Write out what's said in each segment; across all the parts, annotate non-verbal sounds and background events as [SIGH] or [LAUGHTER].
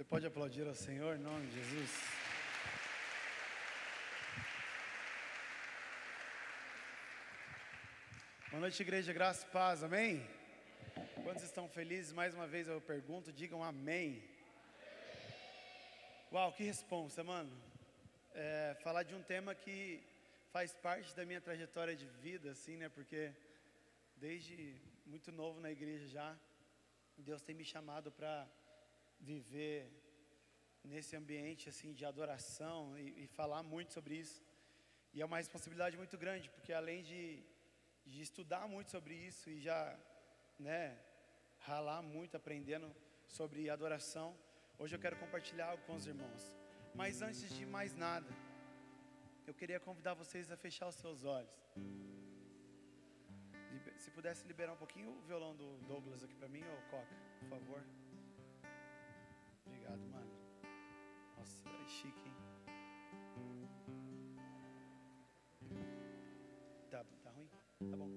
Você pode aplaudir ao Senhor em nome de Jesus? Boa noite, igreja, graça e paz, amém? Quantos estão felizes? Mais uma vez eu pergunto, digam amém. Uau, que responsa, mano. É, falar de um tema que faz parte da minha trajetória de vida, assim, né? Porque desde muito novo na igreja já, Deus tem me chamado para viver nesse ambiente assim de adoração e, e, falar muito sobre isso. E é uma responsabilidade muito grande, porque além de, de estudar muito sobre isso e já, né, ralar muito aprendendo sobre adoração, hoje eu quero compartilhar algo com os irmãos. Mas antes de mais nada, eu queria convidar vocês a fechar os seus olhos. Se pudesse liberar um pouquinho o violão do Douglas aqui para mim, ou Coca, por favor. Obrigado, mano. Nossa, é chique, hein? Tá, tá ruim? Tá bom.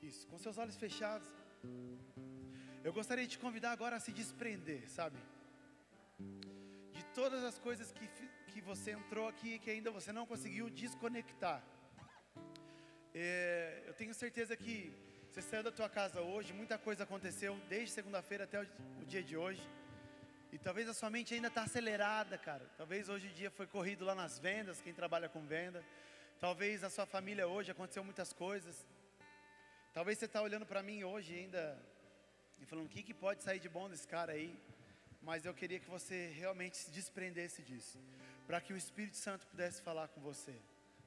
Isso, com seus olhos fechados. Eu gostaria de te convidar agora a se desprender, sabe? De todas as coisas que, que você entrou aqui que ainda você não conseguiu desconectar. É, eu tenho certeza que você saiu da tua casa hoje, muita coisa aconteceu desde segunda-feira até o, o, dia de hoje. E talvez a sua mente ainda está acelerada, cara. Talvez hoje o dia foi corrido lá nas vendas, quem trabalha com venda. Talvez a sua família hoje aconteceu muitas coisas. Talvez você está olhando para mim hoje ainda e falando, o que, que pode sair de bom desse cara aí? Mas eu queria que você realmente se desprendesse disso. Para que o Espírito Santo pudesse falar com você,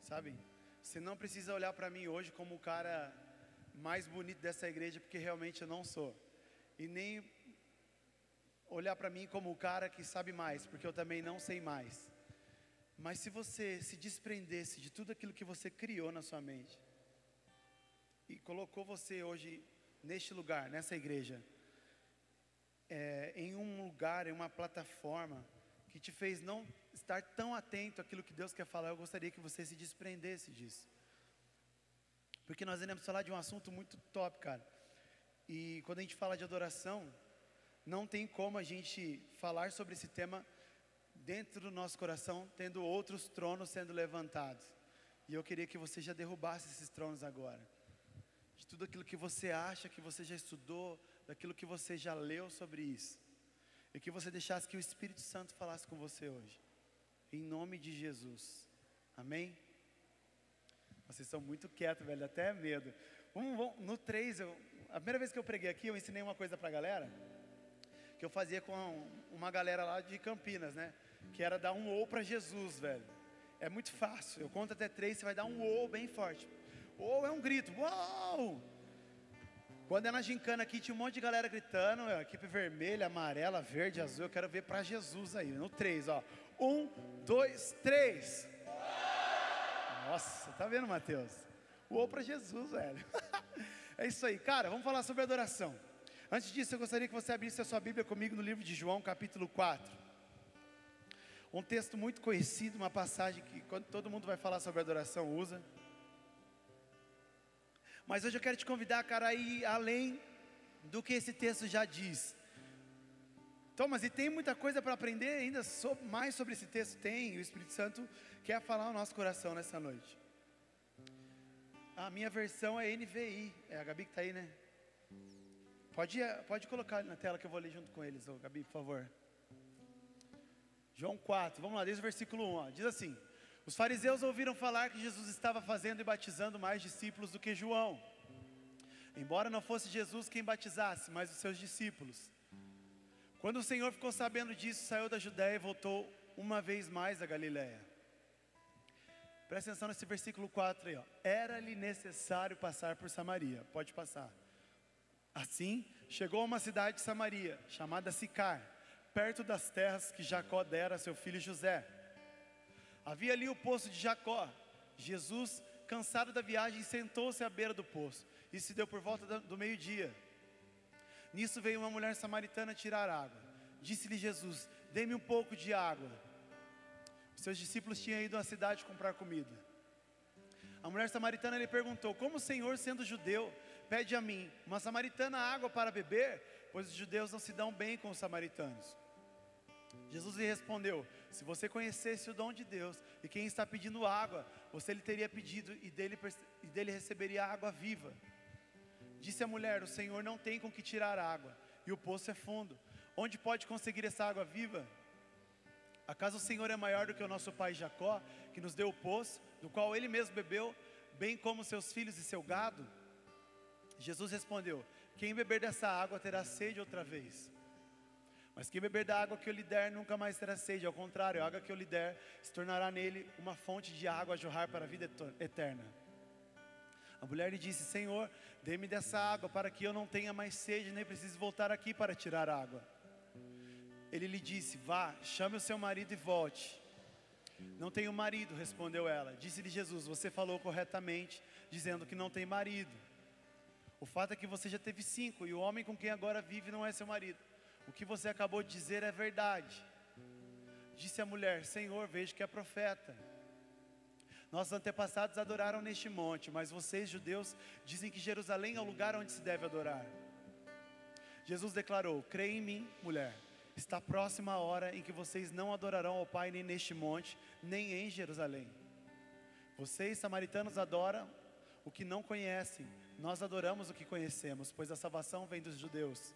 sabe? Você não precisa olhar para mim hoje como o cara mais bonito dessa igreja, porque realmente eu não sou. E nem olhar para mim como o cara que sabe mais, porque eu também não sei mais. Mas se você se desprendesse de tudo aquilo que você criou na sua mente e colocou você hoje neste lugar, nessa igreja, é, em um lugar, em uma plataforma que te fez não estar tão atento àquilo que Deus quer falar, eu gostaria que você se desprendesse disso. Porque nós iremos falar de um assunto muito top, cara. E quando a gente fala de adoração, não tem como a gente falar sobre esse tema dentro do nosso coração, tendo outros tronos sendo levantados. E eu queria que você já derrubasse esses tronos agora. De tudo aquilo que você acha, que você já estudou, daquilo que você já leu sobre isso. E que você deixasse que o Espírito Santo falasse com você hoje. Em nome de Jesus. Amém? Vocês são muito quietos, velho, até medo. Vamos, no 3, eu, a primeira vez que eu preguei aqui, eu ensinei uma coisa para a galera, eu fazia com uma galera lá de Campinas, né? Que era dar um ou para Jesus, velho. É muito fácil. Eu conto até três, você vai dar um ou bem forte. Ou é um grito, uau! Quando é na gincana aqui, tinha um monte de galera gritando, equipe vermelha, amarela, verde, azul. Eu quero ver para Jesus aí. No 3, ó. Um, dois, três. Nossa, tá vendo, Mateus? Uou para Jesus, velho. [LAUGHS] é isso aí, cara. Vamos falar sobre adoração. Antes disso, eu gostaria que você abrisse a sua Bíblia comigo no livro de João, capítulo 4. Um texto muito conhecido, uma passagem que quando todo mundo vai falar sobre adoração usa. Mas hoje eu quero te convidar, cara, a ir além do que esse texto já diz. Thomas, e tem muita coisa para aprender ainda sobre, mais sobre esse texto? Tem, o Espírito Santo quer falar ao nosso coração nessa noite. A minha versão é NVI, é a Gabi que está aí, né? Pode, pode colocar na tela que eu vou ler junto com eles, ô, Gabi, por favor. João 4, vamos lá, desde o versículo 1, ó, diz assim: Os fariseus ouviram falar que Jesus estava fazendo e batizando mais discípulos do que João, embora não fosse Jesus quem batizasse, mas os seus discípulos. Quando o Senhor ficou sabendo disso, saiu da Judéia e voltou uma vez mais a Galiléia. Presta atenção nesse versículo 4 aí. Era-lhe necessário passar por Samaria. Pode passar. Assim, chegou a uma cidade de Samaria, chamada Sicar, perto das terras que Jacó dera a seu filho José. Havia ali o poço de Jacó. Jesus, cansado da viagem, sentou-se à beira do poço. E se deu por volta do meio-dia. Nisso veio uma mulher samaritana tirar água. Disse-lhe Jesus: Dê-me um pouco de água. Seus discípulos tinham ido à cidade comprar comida. A mulher samaritana lhe perguntou: Como o Senhor, sendo judeu, pede a mim, uma samaritana, água para beber? Pois os judeus não se dão bem com os samaritanos. Jesus lhe respondeu: Se você conhecesse o dom de Deus e quem está pedindo água, você lhe teria pedido e dele, e dele receberia água viva. Disse a mulher: O Senhor não tem com que tirar água, e o poço é fundo. Onde pode conseguir essa água viva? Acaso o Senhor é maior do que o nosso pai Jacó, que nos deu o poço, do qual ele mesmo bebeu, bem como seus filhos e seu gado? Jesus respondeu: Quem beber dessa água terá sede outra vez. Mas quem beber da água que eu lhe der nunca mais terá sede, ao contrário, a água que eu lhe der se tornará nele uma fonte de água a jorrar para a vida eterna. A mulher lhe disse: Senhor, dê-me dessa água para que eu não tenha mais sede, nem precise voltar aqui para tirar água. Ele lhe disse: Vá, chame o seu marido e volte. Não tenho marido, respondeu ela. Disse-lhe Jesus: Você falou corretamente, dizendo que não tem marido. O fato é que você já teve cinco, e o homem com quem agora vive não é seu marido. O que você acabou de dizer é verdade. Disse a mulher: Senhor, vejo que é profeta. Nossos antepassados adoraram neste monte, mas vocês, judeus, dizem que Jerusalém é o lugar onde se deve adorar. Jesus declarou: Creia em mim, mulher. Está próxima a hora em que vocês não adorarão ao Pai nem neste monte, nem em Jerusalém. Vocês, samaritanos, adoram o que não conhecem, nós adoramos o que conhecemos, pois a salvação vem dos judeus.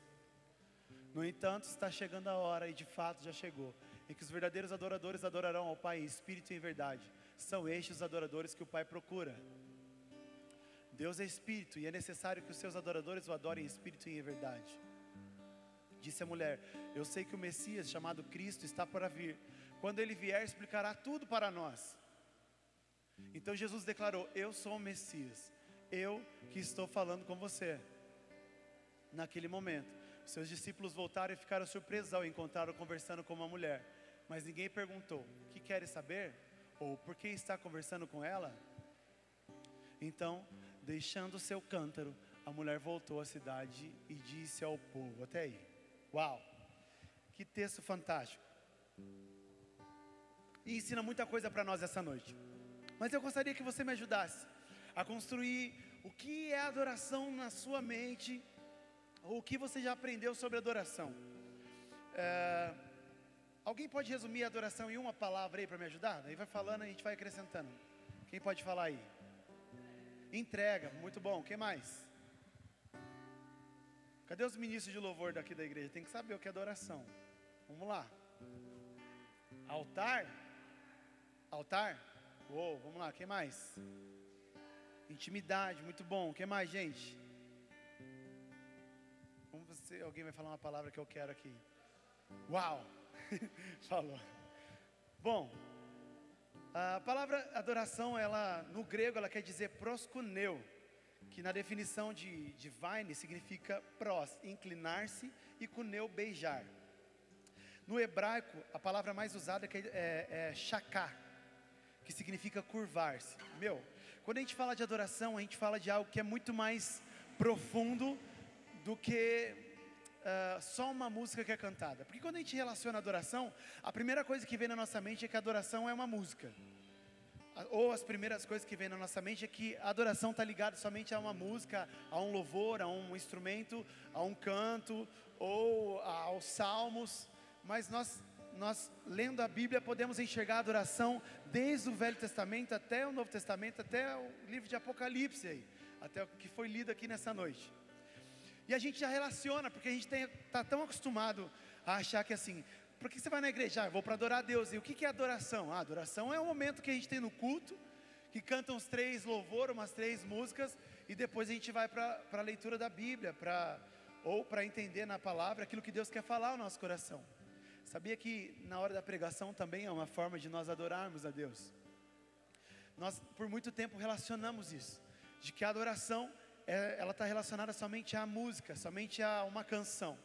No entanto, está chegando a hora, e de fato já chegou, em que os verdadeiros adoradores adorarão ao Pai em espírito e em verdade. São estes os adoradores que o Pai procura. Deus é espírito e é necessário que os seus adoradores o adorem em espírito e em verdade. Disse a mulher: Eu sei que o Messias, chamado Cristo, está para vir. Quando ele vier, explicará tudo para nós. Então Jesus declarou: Eu sou o Messias, eu que estou falando com você. Naquele momento, seus discípulos voltaram e ficaram surpresos ao encontrá-lo conversando com uma mulher. Mas ninguém perguntou: Que queres saber? Ou por que está conversando com ela? Então, deixando seu cântaro, a mulher voltou à cidade e disse ao povo: Até aí. Uau! Que texto fantástico. E ensina muita coisa para nós essa noite. Mas eu gostaria que você me ajudasse a construir o que é adoração na sua mente o que você já aprendeu sobre adoração? É, alguém pode resumir a adoração em uma palavra aí para me ajudar? Aí vai falando, a gente vai acrescentando. Quem pode falar aí? Entrega, muito bom. Quem mais? Cadê os ministros de louvor daqui da igreja? Tem que saber o que é adoração. Vamos lá. Altar? Altar? Uou, vamos lá, quem mais? Intimidade, muito bom. Quem mais, gente? você, alguém vai falar uma palavra que eu quero aqui. Uau! [LAUGHS] Falou. Bom, a palavra adoração, ela no grego, ela quer dizer proskuneu, que na definição de divine significa pros, inclinar-se, e kuneu, beijar. No hebraico, a palavra mais usada é, é, é shaká, que significa curvar-se. Meu, quando a gente fala de adoração, a gente fala de algo que é muito mais profundo do que uh, só uma música que é cantada. Porque quando a gente relaciona adoração, a primeira coisa que vem na nossa mente é que adoração é uma música. Ou as primeiras coisas que vem na nossa mente é que a adoração está ligada somente a uma música, a um louvor, a um instrumento, a um canto, ou aos salmos. Mas nós, nós lendo a Bíblia, podemos enxergar a adoração desde o Velho Testamento até o Novo Testamento, até o livro de Apocalipse, aí, até o que foi lido aqui nessa noite. E a gente já relaciona, porque a gente está tão acostumado a achar que assim, por que você vai na igreja? Ah, eu vou para adorar a Deus. E o que, que é adoração? Ah, adoração é o momento que a gente tem no culto, que canta uns três louvor, umas três músicas, e depois a gente vai para a leitura da Bíblia, pra, ou para entender na palavra aquilo que Deus quer falar ao nosso coração. Sabia que na hora da pregação também é uma forma de nós adorarmos a Deus? Nós, por muito tempo, relacionamos isso, de que a adoração é, ela está relacionada somente à música, somente a uma canção.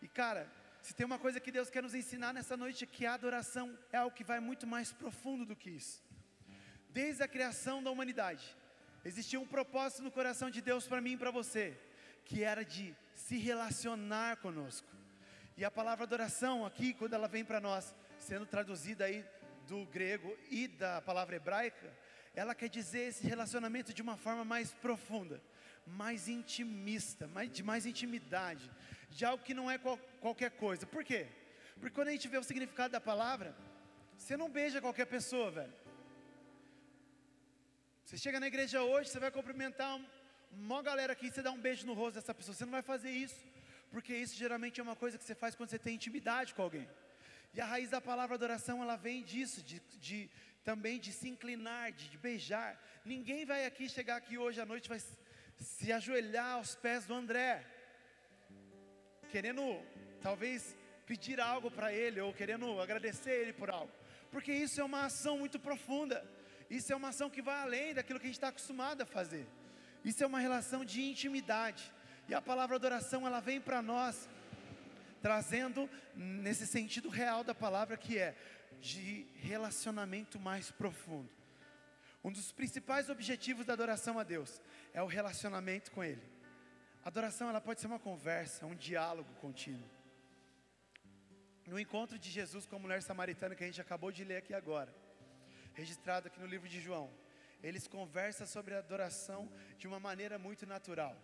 E cara, se tem uma coisa que Deus quer nos ensinar nessa noite, é que a adoração é algo que vai muito mais profundo do que isso. Desde a criação da humanidade, existia um propósito no coração de Deus para mim e para você, que era de se relacionar conosco. E a palavra adoração aqui, quando ela vem para nós, sendo traduzida aí do grego e da palavra hebraica, ela quer dizer esse relacionamento de uma forma mais profunda mais intimista, mais, de mais intimidade, de algo que não é qual, qualquer coisa. Por quê? Porque quando a gente vê o significado da palavra, você não beija qualquer pessoa, velho. Você chega na igreja hoje, você vai cumprimentar uma galera aqui, você dá um beijo no rosto dessa pessoa. Você não vai fazer isso, porque isso geralmente é uma coisa que você faz quando você tem intimidade com alguém. E a raiz da palavra adoração, ela vem disso, de, de também de se inclinar, de, de, beijar. Ninguém vai aqui chegar aqui hoje à noite vai se ajoelhar aos pés do André, querendo talvez pedir algo para ele ou querendo agradecer ele por algo, porque isso é uma ação muito profunda. Isso é uma ação que vai além daquilo que a gente está acostumado a fazer. Isso é uma relação de intimidade. E a palavra adoração, ela vem para nós trazendo nesse sentido real da palavra que é de relacionamento mais profundo. Um dos principais objetivos da adoração a Deus é o relacionamento com Ele. A adoração ela pode ser uma conversa, um diálogo contínuo. No encontro de Jesus com a mulher samaritana que a gente acabou de ler aqui agora, registrado aqui no livro de João. Eles conversam sobre a adoração de uma maneira muito natural.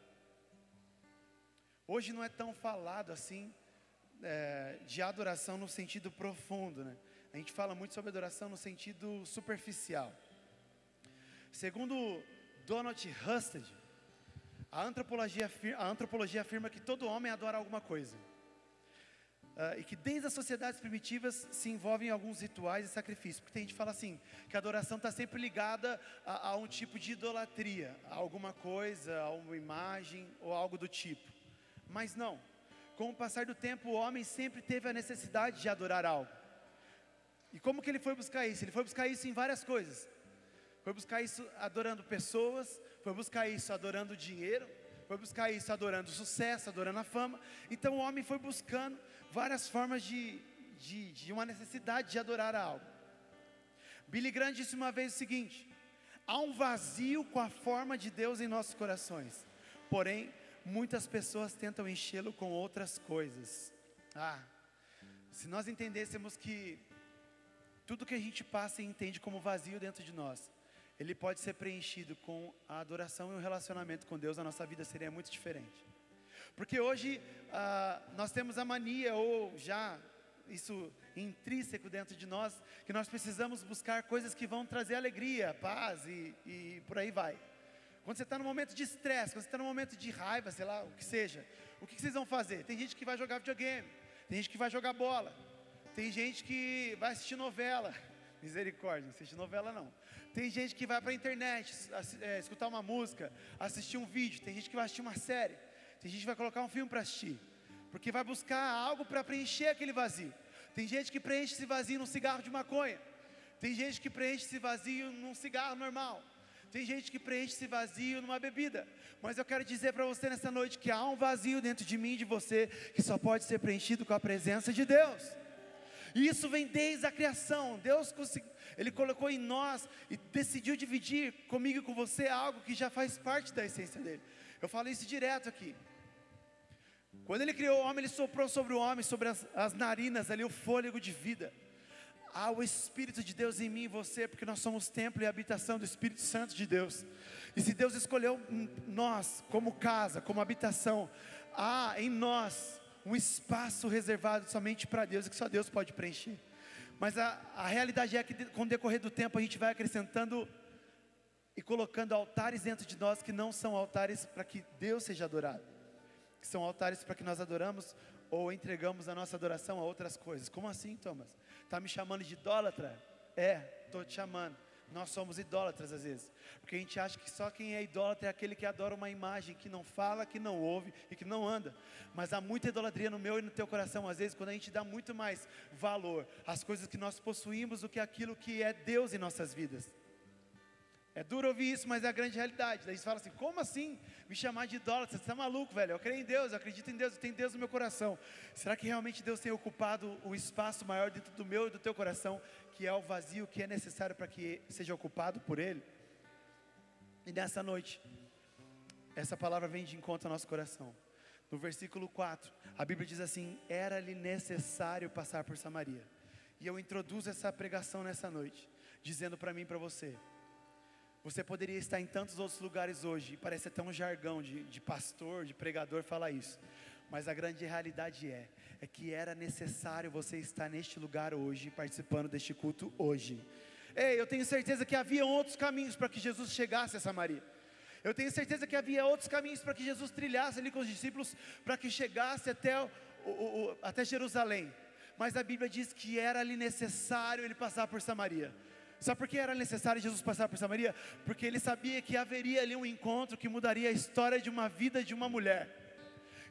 Hoje não é tão falado assim é, de adoração no sentido profundo, né? A gente fala muito sobre adoração no sentido superficial. Segundo Donald Husted, a antropologia, a antropologia afirma que todo homem adora alguma coisa. Uh, e que desde as sociedades primitivas se envolvem em alguns rituais e sacrifícios. Porque tem gente que fala assim, que a adoração está sempre ligada a, a, um tipo de idolatria, a alguma coisa, a uma imagem ou algo do tipo. Mas não. Com o passar do tempo, o homem sempre teve a necessidade de adorar algo. E como que ele foi buscar isso? Ele foi buscar isso em várias coisas. Foi buscar isso adorando pessoas, foi buscar isso adorando dinheiro, foi buscar isso adorando sucesso, adorando a fama. Então o homem foi buscando várias formas de, de, de uma necessidade de adorar algo. Billy Graham disse uma vez o seguinte: há um vazio com a forma de Deus em nossos corações, porém, muitas pessoas tentam enchê-lo com outras coisas. Ah, se nós entendêssemos que tudo que a gente passa e entende como vazio dentro de nós, ele pode ser preenchido com a adoração e o relacionamento com Deus, a nossa vida seria muito diferente. Porque hoje ah, nós temos a mania, ou já isso intrínseco dentro de nós, que nós precisamos buscar coisas que vão trazer alegria, paz e, e por aí vai. Quando você está no momento de estresse, quando você está no momento de raiva, sei lá, o que seja, o que vocês vão fazer? Tem gente que vai jogar videogame, tem gente que vai jogar bola, tem gente que vai assistir novela. [LAUGHS] Misericórdia, não assiste novela não. Tem gente que vai para a internet, é, escutar uma música, assistir um vídeo, tem gente que vai assistir uma série. Tem gente que vai colocar um filme para assistir, porque vai buscar algo para preencher aquele vazio. Tem gente que preenche esse vazio num cigarro de maconha. Tem gente que preenche esse vazio num cigarro normal. Tem gente que preenche esse vazio numa bebida. Mas eu quero dizer para você nessa noite que há um vazio dentro de mim e de você que só pode ser preenchido com a presença de Deus. E isso vem desde a criação. Deus ele colocou em nós e decidiu dividir comigo e com você algo que já faz parte da essência dele. Eu falo isso direto aqui. Quando ele criou o homem, ele soprou sobre o homem, sobre as, as narinas ali, o fôlego de vida. Há o Espírito de Deus em mim e você, porque nós somos templo e habitação do Espírito Santo de Deus. E se Deus escolheu nós como casa, como habitação, há em nós um espaço reservado somente para Deus que só Deus pode preencher. Mas a, a realidade é que com o decorrer do tempo a gente vai acrescentando e colocando altares dentro de nós que não são altares para que Deus seja adorado que são altares para que nós adoramos ou entregamos a nossa adoração a outras coisas. Como assim, Thomas? Está me chamando de idólatra? É, estou te chamando. Nós somos idólatras às vezes, porque a gente acha que só quem é idólatra é aquele que adora uma imagem, que não fala, que não ouve e que não anda. Mas há muita idolatria no meu e no teu coração, às vezes, quando a gente dá muito mais valor às coisas que nós possuímos do que aquilo que é Deus em nossas vidas. É duro ouvir isso, mas é a grande realidade. Daí você fala assim: como assim me chamar de idólatra? Você está maluco, velho? Eu creio em Deus, eu acredito em Deus, eu tenho Deus no meu coração. Será que realmente Deus tem ocupado o espaço maior dentro do meu e do teu coração, que é o vazio que é necessário para que seja ocupado por Ele? E nessa noite, essa palavra vem de encontro ao nosso coração. No versículo 4, a Bíblia diz assim: Era-lhe necessário passar por Samaria. E eu introduzo essa pregação nessa noite, dizendo para mim e para você você poderia estar em tantos outros lugares hoje, parece até um jargão de, de pastor, de pregador falar isso. Mas a grande realidade é, é que era necessário você estar neste lugar hoje, participando deste culto hoje. Ei, eu tenho certeza que havia outros caminhos para que Jesus chegasse a Samaria. Eu tenho certeza que havia outros caminhos para que Jesus trilhasse ali com os discípulos, para que chegasse até, o, o, o, até Jerusalém. Mas a Bíblia diz que era ali necessário ele passar por Samaria. Sabe por que era necessário Jesus passar por Samaria? Porque ele sabia que haveria ali um encontro que mudaria a história de uma vida de uma mulher.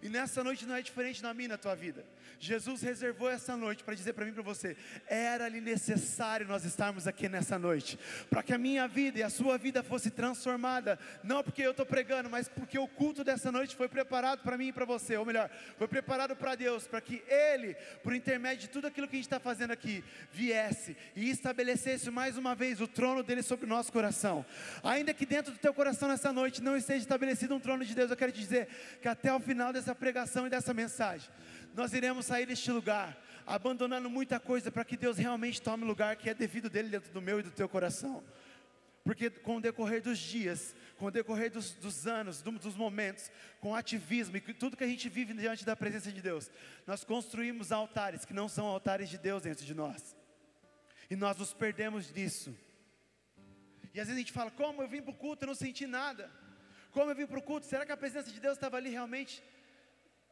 E nessa noite não é diferente na minha, na tua vida. Jesus reservou essa noite para dizer para mim e para você: era-lhe necessário nós estarmos aqui nessa noite, para que a minha vida e a sua vida fosse transformada, não porque eu estou pregando, mas porque o culto dessa noite foi preparado para mim e para você, ou melhor, foi preparado para Deus, para que Ele, por intermédio de tudo aquilo que a gente está fazendo aqui, viesse e estabelecesse mais uma vez o trono dele sobre o nosso coração. Ainda que dentro do teu coração nessa noite não esteja estabelecido um trono de Deus, eu quero te dizer que até o final dessa pregação e dessa mensagem, nós iremos sair deste lugar, abandonando muita coisa para que Deus realmente tome o lugar que é devido dele dentro do meu e do teu coração. Porque com o decorrer dos dias, com o decorrer dos, dos anos, do, dos momentos, com o ativismo e tudo que a gente vive diante da presença de Deus, nós construímos altares que não são altares de Deus dentro de nós. E nós nos perdemos disso. E às vezes a gente fala: como eu vim para o culto e não senti nada? Como eu vim para o culto? Será que a presença de Deus estava ali realmente?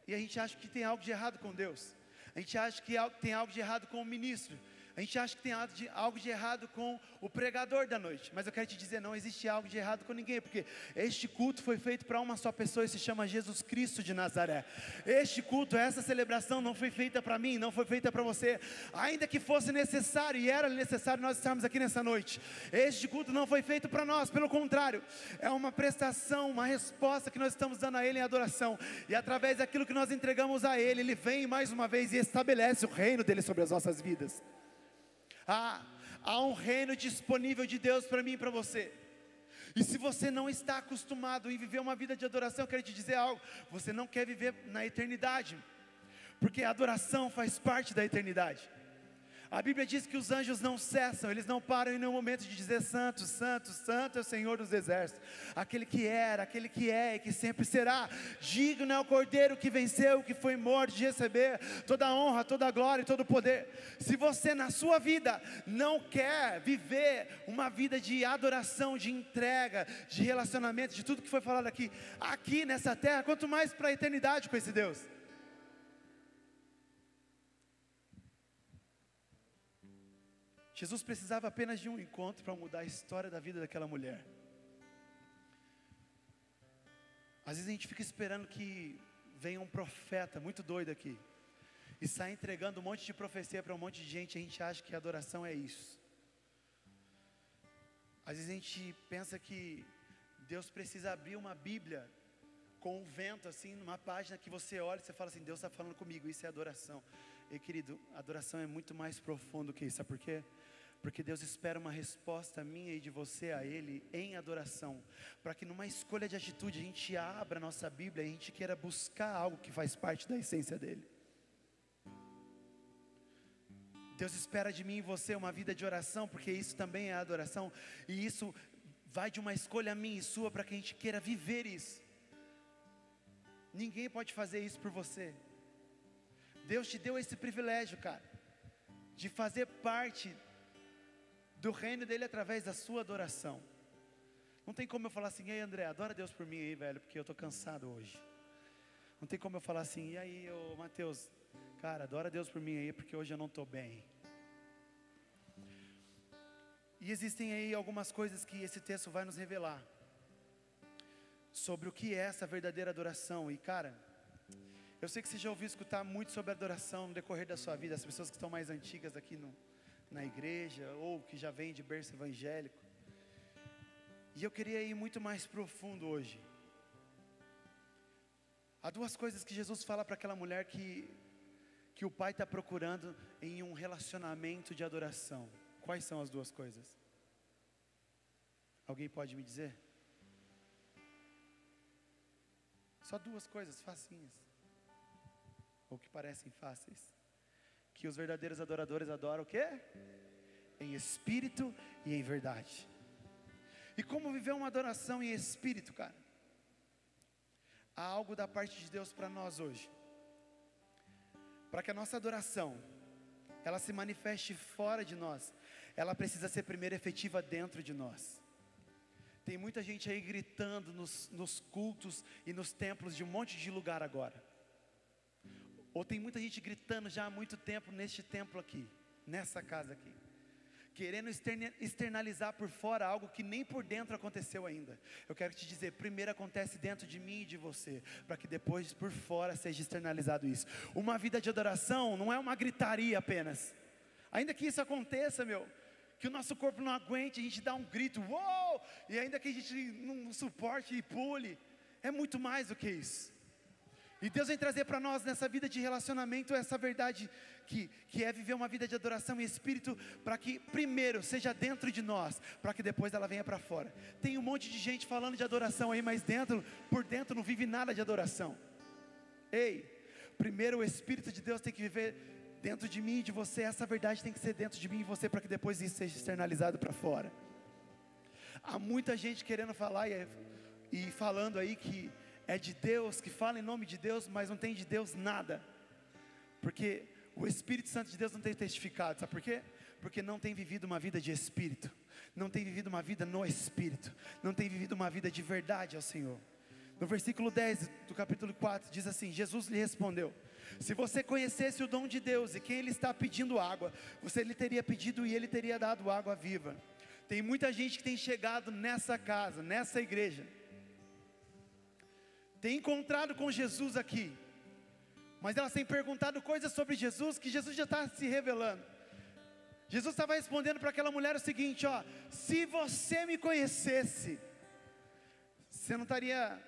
E a gente acha que tem algo de errado com Deus. A gente acha que tem algo de errado com o ministro. A gente acha que tem algo de, errado com o pregador da noite, mas eu quero te dizer: não existe algo de errado com ninguém, porque este culto foi feito para uma só pessoa e se chama Jesus Cristo de Nazaré. Este culto, essa celebração não foi feita para mim, não foi feita para você, ainda que fosse necessário e era necessário nós estarmos aqui nessa noite. Este culto não foi feito para nós, pelo contrário, é uma prestação, uma resposta que nós estamos dando a Ele em adoração, e através daquilo que nós entregamos a Ele, Ele vem mais uma vez e estabelece o reino dele sobre as nossas vidas. Há, há um reino disponível de Deus para mim e para você. E se você não está acostumado em viver uma vida de adoração, eu quero te dizer algo: você não quer viver na eternidade, porque a adoração faz parte da eternidade. A Bíblia diz que os anjos não cessam, eles não param em nenhum momento de dizer: Santo, Santo, Santo é o Senhor dos exércitos, aquele que era, aquele que é e que sempre será. Digno é o cordeiro que venceu, que foi morto, de receber toda a honra, toda a glória e todo o poder. Se você na sua vida não quer viver uma vida de adoração, de entrega, de relacionamento, de tudo que foi falado aqui, aqui nessa terra, quanto mais para a eternidade com esse Deus. Jesus precisava apenas de um encontro para mudar a história da vida daquela mulher. Às vezes a gente fica esperando que venha um profeta muito doido aqui e sai entregando um monte de profecia para um monte de gente, a gente acha que adoração é isso. Às vezes a gente pensa que Deus precisa abrir uma Bíblia com um vento assim, numa página que você olha e você fala assim: Deus está falando comigo, isso é adoração. E querido, adoração é muito mais profundo que isso, sabe por quê? Porque Deus espera uma resposta minha e de você a Ele em adoração, para que numa escolha de atitude a gente abra a nossa Bíblia e a gente queira buscar algo que faz parte da essência dele. Deus espera de mim e você uma vida de oração, porque isso também é adoração, e isso vai de uma escolha minha e sua para que a gente queira viver isso. Ninguém pode fazer isso por você. Deus te deu esse privilégio, cara, de fazer parte do reino dele através da sua adoração. Não tem como eu falar assim, ei André, adora Deus por mim aí, velho, porque eu estou cansado hoje. Não tem como eu falar assim, e aí, ô Mateus, cara, adora Deus por mim aí, porque hoje eu não estou bem. E existem aí algumas coisas que esse texto vai nos revelar sobre o que é essa verdadeira adoração. E cara, eu sei que você já ouviu escutar muito sobre adoração no decorrer da sua vida, as pessoas que estão mais antigas aqui no, na igreja ou que já vem de berço evangélico. E eu queria ir muito mais profundo hoje. Há duas coisas que Jesus fala para aquela mulher que, que o pai está procurando em um relacionamento de adoração. Quais são as duas coisas? Alguém pode me dizer? Só duas coisas facinhas, ou que parecem fáceis que os verdadeiros adoradores adoram o quê? Em espírito e em verdade. E como viver uma adoração em espírito, cara? Há algo da parte de Deus para nós hoje. para que a nossa adoração ela se manifeste fora de nós, ela precisa ser primeiro efetiva dentro de nós. Tem muita gente aí gritando nos, nos cultos e nos templos de um monte de lugar agora. Ou tem muita gente gritando já há muito tempo neste templo aqui, nessa casa aqui querendo externalizar por fora algo que nem por dentro aconteceu ainda. Eu quero te dizer, primeiro acontece dentro de mim e de você, para que depois por fora seja externalizado isso. Uma vida de adoração não é uma gritaria apenas. Ainda que isso aconteça, meu, que o nosso corpo não aguente, a gente dá um grito, uou! E ainda que a gente não suporte e pule, é muito mais do que isso. E Deus vem trazer para nós nessa vida de relacionamento essa verdade que, que é viver uma vida de adoração em espírito, para que primeiro seja dentro de nós, para que depois ela venha para fora. Tem um monte de gente falando de adoração aí, mas dentro, por dentro não vive nada de adoração. Ei, primeiro o Espírito de Deus tem que viver dentro de mim e de você, essa verdade tem que ser dentro de mim e você, para que depois isso seja externalizado para fora. Há muita gente querendo falar e, e falando aí que é de Deus, que fala em nome de Deus, mas não tem de Deus nada. Porque o Espírito Santo de Deus não tem testificado, sabe por quê? Porque não tem vivido uma vida de espírito, não tem vivido uma vida no espírito, não tem vivido uma vida de verdade ao Senhor. No versículo 10 do capítulo 4 diz assim: Jesus lhe respondeu: Se você conhecesse o dom de Deus e quem ele está pedindo água, você lhe teria pedido e ele teria dado água viva. Tem muita gente que tem chegado nessa casa, nessa igreja, tem encontrado com Jesus aqui, mas elas têm perguntado coisas sobre Jesus que Jesus já está se revelando. Jesus estava respondendo para aquela mulher o seguinte: ó, se você me conhecesse, você não estaria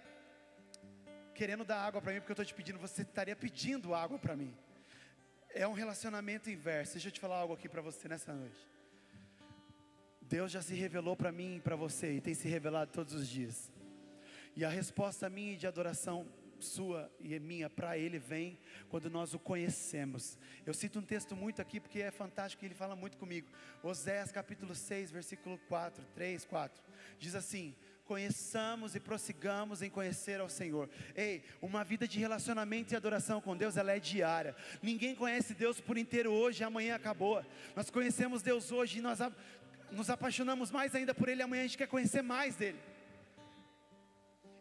querendo dar água para mim porque eu estou te pedindo, você estaria pedindo água para mim. É um relacionamento inverso. Deixa eu te falar algo aqui para você nessa noite. Deus já se revelou para mim e para você e tem se revelado todos os dias. E a resposta minha de adoração sua e minha para Ele vem quando nós o conhecemos. Eu cito um texto muito aqui porque é fantástico e ele fala muito comigo. Oséias capítulo 6, versículo 4, 3, 4. Diz assim: conheçamos e prossigamos em conhecer ao Senhor. Ei, uma vida de relacionamento e adoração com Deus, ela é diária. Ninguém conhece Deus por inteiro hoje e amanhã acabou. Nós conhecemos Deus hoje e nós nos apaixonamos mais ainda por Ele, amanhã a gente quer conhecer mais dEle.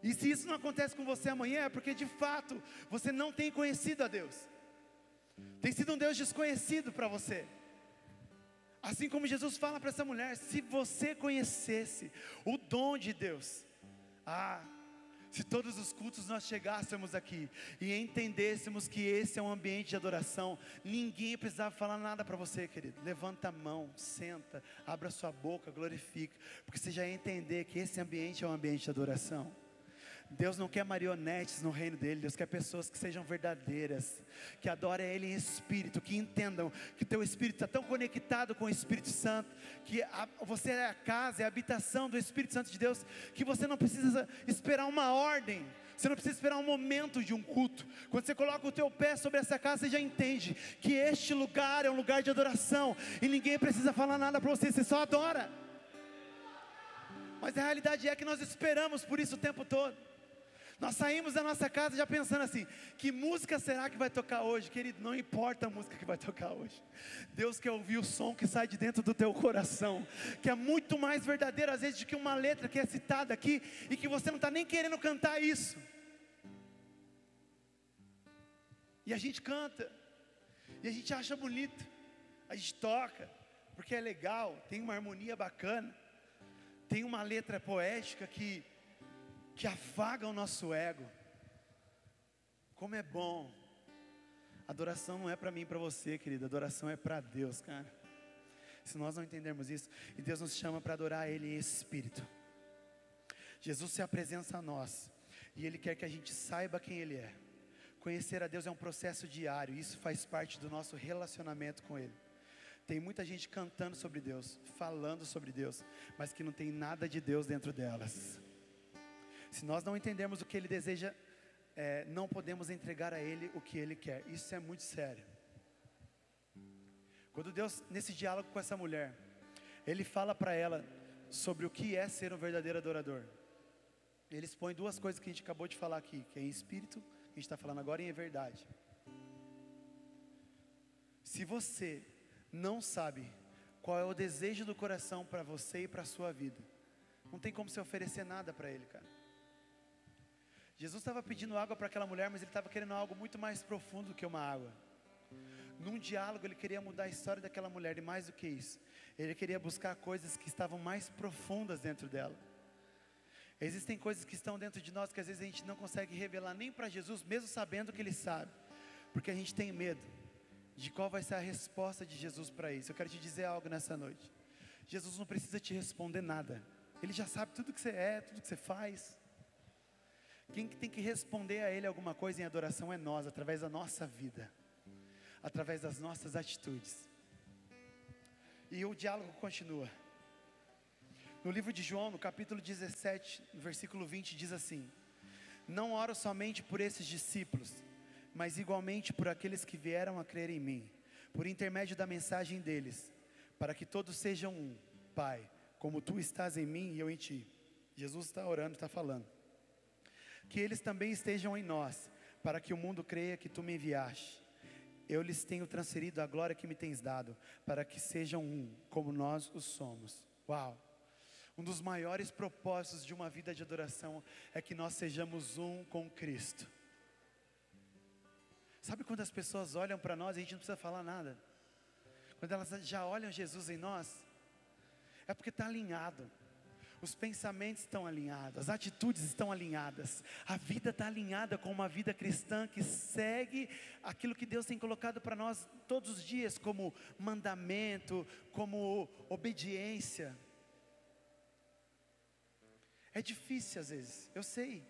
E se isso não acontece com você amanhã, é porque de fato você não tem conhecido a Deus. Tem sido um Deus desconhecido para você. Assim como Jesus fala para essa mulher: se você conhecesse o dom de Deus, ah, se todos os cultos nós chegássemos aqui e entendêssemos que esse é um ambiente de adoração, ninguém precisava falar nada para você, querido. Levanta a mão, senta, abra sua boca, glorifica, porque você já ia entender que esse ambiente é um ambiente de adoração. Deus não quer marionetes no reino dele, Deus quer pessoas que sejam verdadeiras, que adorem Ele em espírito, que entendam que teu espírito está tão conectado com o Espírito Santo, que a, você é a casa, é a habitação do Espírito Santo de Deus, que você não precisa esperar uma ordem, você não precisa esperar um momento de um culto. Quando você coloca o teu pé sobre essa casa, você já entende que este lugar é um lugar de adoração e ninguém precisa falar nada para você, você só adora. Mas a realidade é que nós esperamos por isso o tempo todo. Nós saímos da nossa casa já pensando assim: que música será que vai tocar hoje? Querido, não importa a música que vai tocar hoje. Deus quer ouvir o som que sai de dentro do teu coração, que é muito mais verdadeiro às vezes do que uma letra que é citada aqui e que você não está nem querendo cantar isso. E a gente canta, e a gente acha bonito, a gente toca, porque é legal, tem uma harmonia bacana, tem uma letra poética que que afaga o nosso ego. Como é bom. Adoração não é para mim e para você, querido. Adoração é para Deus, cara. Se nós não entendermos isso, e Deus nos chama para adorar Ele em espírito. Jesus se apresenta a nós, e Ele quer que a gente saiba quem Ele é. Conhecer a Deus é um processo diário, isso faz parte do nosso relacionamento com Ele. Tem muita gente cantando sobre Deus, falando sobre Deus, mas que não tem nada de Deus dentro delas. Se nós não entendermos o que Ele deseja, é, não podemos entregar a Ele o que Ele quer. Isso é muito sério. Quando Deus, nesse diálogo com essa mulher, Ele fala para ela sobre o que é ser um verdadeiro adorador. Ele expõe duas coisas que a gente acabou de falar aqui, que é em espírito, que a gente está falando agora, e em verdade. Se você não sabe qual é o desejo do coração para você e para a sua vida, não tem como se oferecer nada para Ele, cara. Jesus estava pedindo água para aquela mulher, mas ele estava querendo algo muito mais profundo do que uma água. Num diálogo, ele queria mudar a história daquela mulher, e mais do que isso, ele queria buscar coisas que estavam mais profundas dentro dela. Existem coisas que estão dentro de nós que às vezes a gente não consegue revelar nem para Jesus, mesmo sabendo que Ele sabe, porque a gente tem medo de qual vai ser a resposta de Jesus para isso. Eu quero te dizer algo nessa noite. Jesus não precisa te responder nada, Ele já sabe tudo que você é, tudo que você faz. Quem tem que responder a Ele alguma coisa em adoração é nós, através da nossa vida, através das nossas atitudes. E o diálogo continua. No livro de João, no capítulo 17, no versículo 20, diz assim: Não oro somente por esses discípulos, mas igualmente por aqueles que vieram a crer em mim, por intermédio da mensagem deles, para que todos sejam um, Pai, como tu estás em mim e eu em ti. Jesus está orando, está falando. Que eles também estejam em nós, para que o mundo creia que tu me enviaste. Eu lhes tenho transferido a glória que me tens dado, para que sejam um, como nós os somos. Uau! Um dos maiores propósitos de uma vida de adoração é que nós sejamos um com Cristo. Sabe quando as pessoas olham para nós e a gente não precisa falar nada? Quando elas já olham Jesus em nós, é porque está alinhado. Os pensamentos estão alinhados, as atitudes estão alinhadas, a vida está alinhada com uma vida cristã que segue aquilo que Deus tem colocado para nós todos os dias, como mandamento, como obediência. É difícil às vezes, eu sei,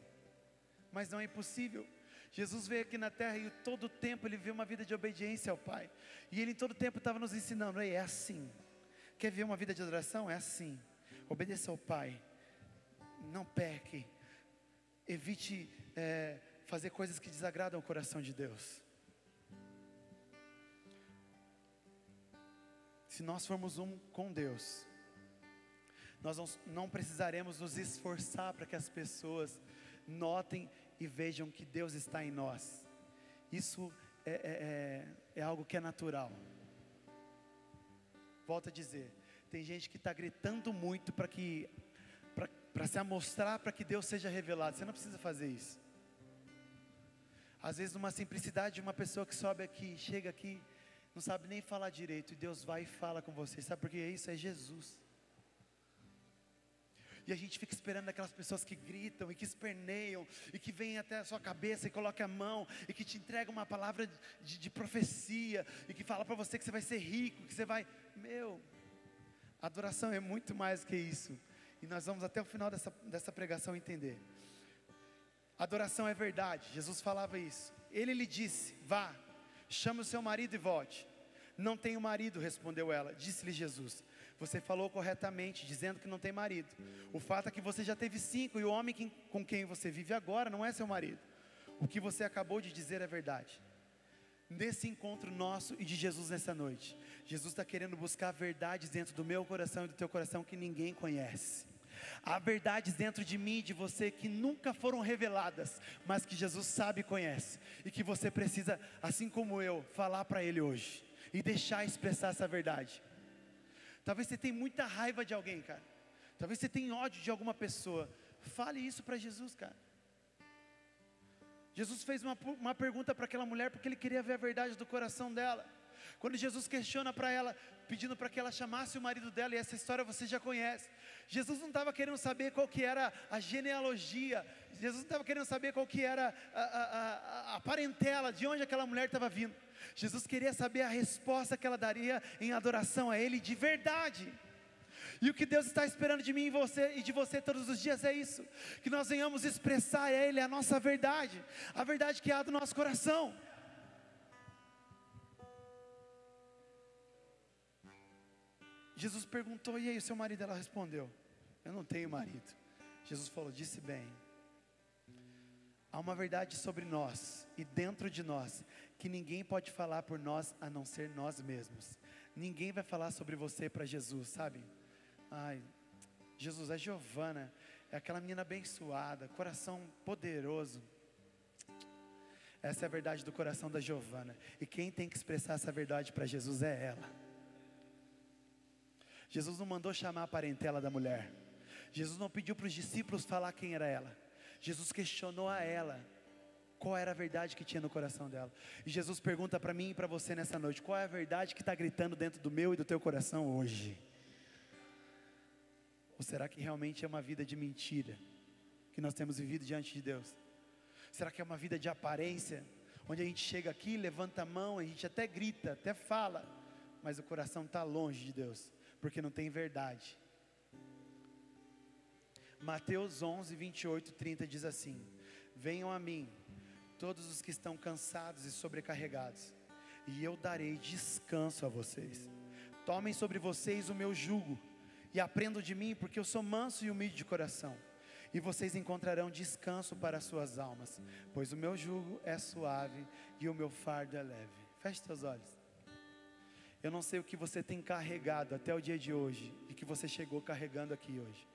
mas não é impossível. Jesus veio aqui na terra e todo o tempo ele viveu uma vida de obediência ao Pai. E ele em todo o tempo estava nos ensinando, é assim. Quer ver uma vida de adoração? É assim. Obedeça ao Pai. Não peque. Evite é, fazer coisas que desagradam o coração de Deus. Se nós formos um com Deus, nós não, precisaremos nos esforçar para que as pessoas notem e vejam que Deus está em nós. Isso é, é, é, é algo que é natural. Volto a dizer, tem gente que está gritando muito para que para se amostrar para que Deus seja revelado. Você não precisa fazer isso. Às vezes, numa simplicidade de uma pessoa que sobe aqui, chega aqui, não sabe nem falar direito, e Deus vai e fala com você. Sabe por que isso? É Jesus. E a gente fica esperando aquelas pessoas que gritam e que esperneiam e que vêm até a sua cabeça e colocam a mão e que te entregam uma palavra de, de profecia e que fala para você que você vai ser rico, que você vai. Meu, adoração é muito mais que isso. E nós vamos até o final dessa, dessa pregação entender. Adoração é verdade, Jesus falava isso. Ele lhe disse: Vá, chame o seu marido e volte. Não tenho marido, respondeu ela. Disse-lhe Jesus: você falou corretamente, dizendo que não tem marido. O fato é que você já teve cinco e o homem com quem você vive agora não é seu marido. O que você acabou de dizer é verdade. Nesse encontro nosso e de Jesus nessa noite, Jesus está querendo buscar verdades dentro do meu coração e do teu coração que ninguém conhece. Há verdades dentro de mim e de você que nunca foram reveladas, mas que Jesus sabe e conhece, e que você precisa, assim como eu, falar para Ele hoje e deixar expressar essa verdade. Talvez você tenha muita raiva de alguém, cara. Talvez você tenha ódio de alguma pessoa. Fale isso para Jesus, cara. Jesus fez uma, uma pergunta para aquela mulher porque ele queria ver a verdade do coração dela. Quando Jesus questiona para ela, pedindo para que ela chamasse o marido dela, e essa história você já conhece. Jesus não estava querendo saber qual que era a genealogia, Jesus não estava querendo saber qual que era a, a, a, a parentela, de onde aquela mulher estava vindo. Jesus queria saber a resposta que ela daria em adoração a Ele de verdade. E o que Deus está esperando de mim e, você, e de você todos os dias é isso: que nós venhamos expressar a Ele a nossa verdade, a verdade que há do nosso coração. Jesus perguntou, e aí, o seu marido? Ela respondeu: Eu não tenho marido. Jesus falou: Disse bem. Há uma verdade sobre nós e dentro de nós que ninguém pode falar por nós a não ser nós mesmos. Ninguém vai falar sobre você para Jesus, sabe? Ai, Jesus, é Giovana, é aquela menina abençoada, coração poderoso. Essa é a verdade do coração da Giovana. E quem tem que expressar essa verdade para Jesus é ela. Jesus não mandou chamar a parentela da mulher. Jesus não pediu para os discípulos falar quem era ela. Jesus questionou a ela qual era a verdade que tinha no coração dela. E Jesus pergunta para mim e para você nessa noite: qual é a verdade que está gritando dentro do meu e do teu coração hoje? Ou será que realmente é uma vida de mentira que nós temos vivido diante de Deus? Será que é uma vida de aparência, onde a gente chega aqui, levanta a mão, a gente até grita, até fala, mas o coração está longe de Deus, porque não tem verdade. Mateus 11, 28, 30 diz assim: Venham a mim, todos os que estão cansados e sobrecarregados, e eu darei descanso a vocês. Tomem sobre vocês o meu jugo e aprendam de mim, porque eu sou manso e humilde de coração. E vocês encontrarão descanso para as suas almas, pois o meu jugo é suave e o meu fardo é leve. Feche seus olhos. Eu não sei o que você tem carregado até o dia de hoje e que você chegou carregando aqui hoje.